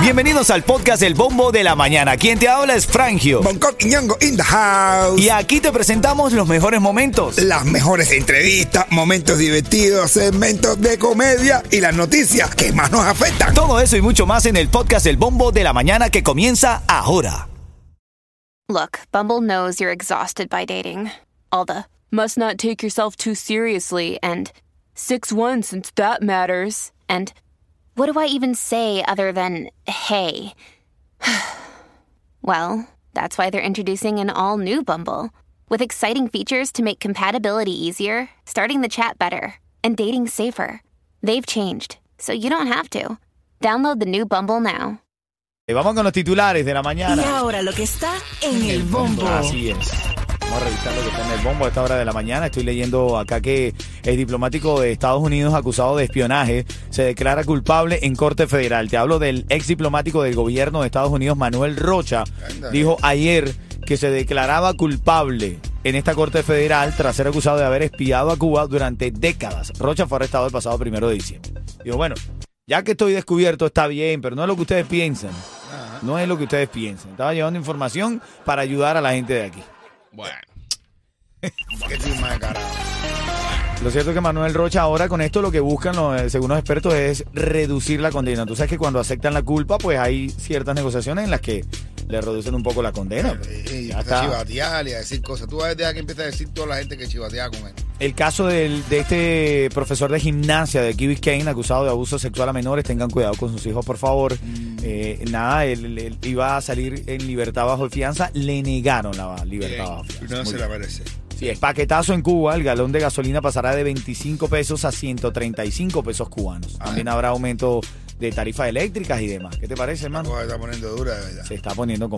Bienvenidos al podcast El Bombo de la Mañana. Quien te habla es Frangio. Bangkok y Ñongo in the house. Y aquí te presentamos los mejores momentos. Las mejores entrevistas, momentos divertidos, segmentos de comedia y las noticias que más nos afectan. Todo eso y mucho más en el podcast El Bombo de la Mañana que comienza ahora. Look, Bumble knows you're exhausted by dating. All the must not take yourself too seriously and 6 1 since that matters. And what do I even say other than hey? well, that's why they're introducing an all new Bumble with exciting features to make compatibility easier, starting the chat better, and dating safer. They've changed, so you don't have to. Download the new Bumble now. Vamos con los titulares de la mañana. Y ahora lo que está en el bombo. Así es. Vamos a revisar lo que está en el bombo a esta hora de la mañana. Estoy leyendo acá que el diplomático de Estados Unidos acusado de espionaje se declara culpable en Corte Federal. Te hablo del ex diplomático del gobierno de Estados Unidos, Manuel Rocha. Dijo ayer que se declaraba culpable en esta Corte Federal tras ser acusado de haber espiado a Cuba durante décadas. Rocha fue arrestado el pasado primero de diciembre. Digo, bueno, ya que estoy descubierto está bien, pero no es lo que ustedes piensan. No es lo que ustedes piensan. Estaba llevando información para ayudar a la gente de aquí. Bueno. Qué. Lo cierto es que Manuel Rocha ahora con esto lo que buscan, los- eh, según los expertos, es reducir la condena. Tú sabes que cuando aceptan la culpa, pues hay ciertas negociaciones en las que le reducen un poco la condena. Y empieza a chivatear y a decir cosas. Tú vas a dejar que empieza a decir toda la gente que chivatea con él. El caso del- de este profesor de gimnasia de Key Biscayne acusado de abuso sexual a menores, tengan cuidado con sus hijos, por favor. Eh, nada, él, él iba a salir en libertad bajo fianza, le negaron la libertad bajo fianza. No Muy se bien. la merece. Sí, es paquetazo en Cuba. El galón de gasolina pasará de 25 pesos a 135 pesos cubanos. También habrá aumento de tarifas eléctricas y demás. ¿Qué te parece, hermano? cosa está poniendo dura, de verdad. Se está poniendo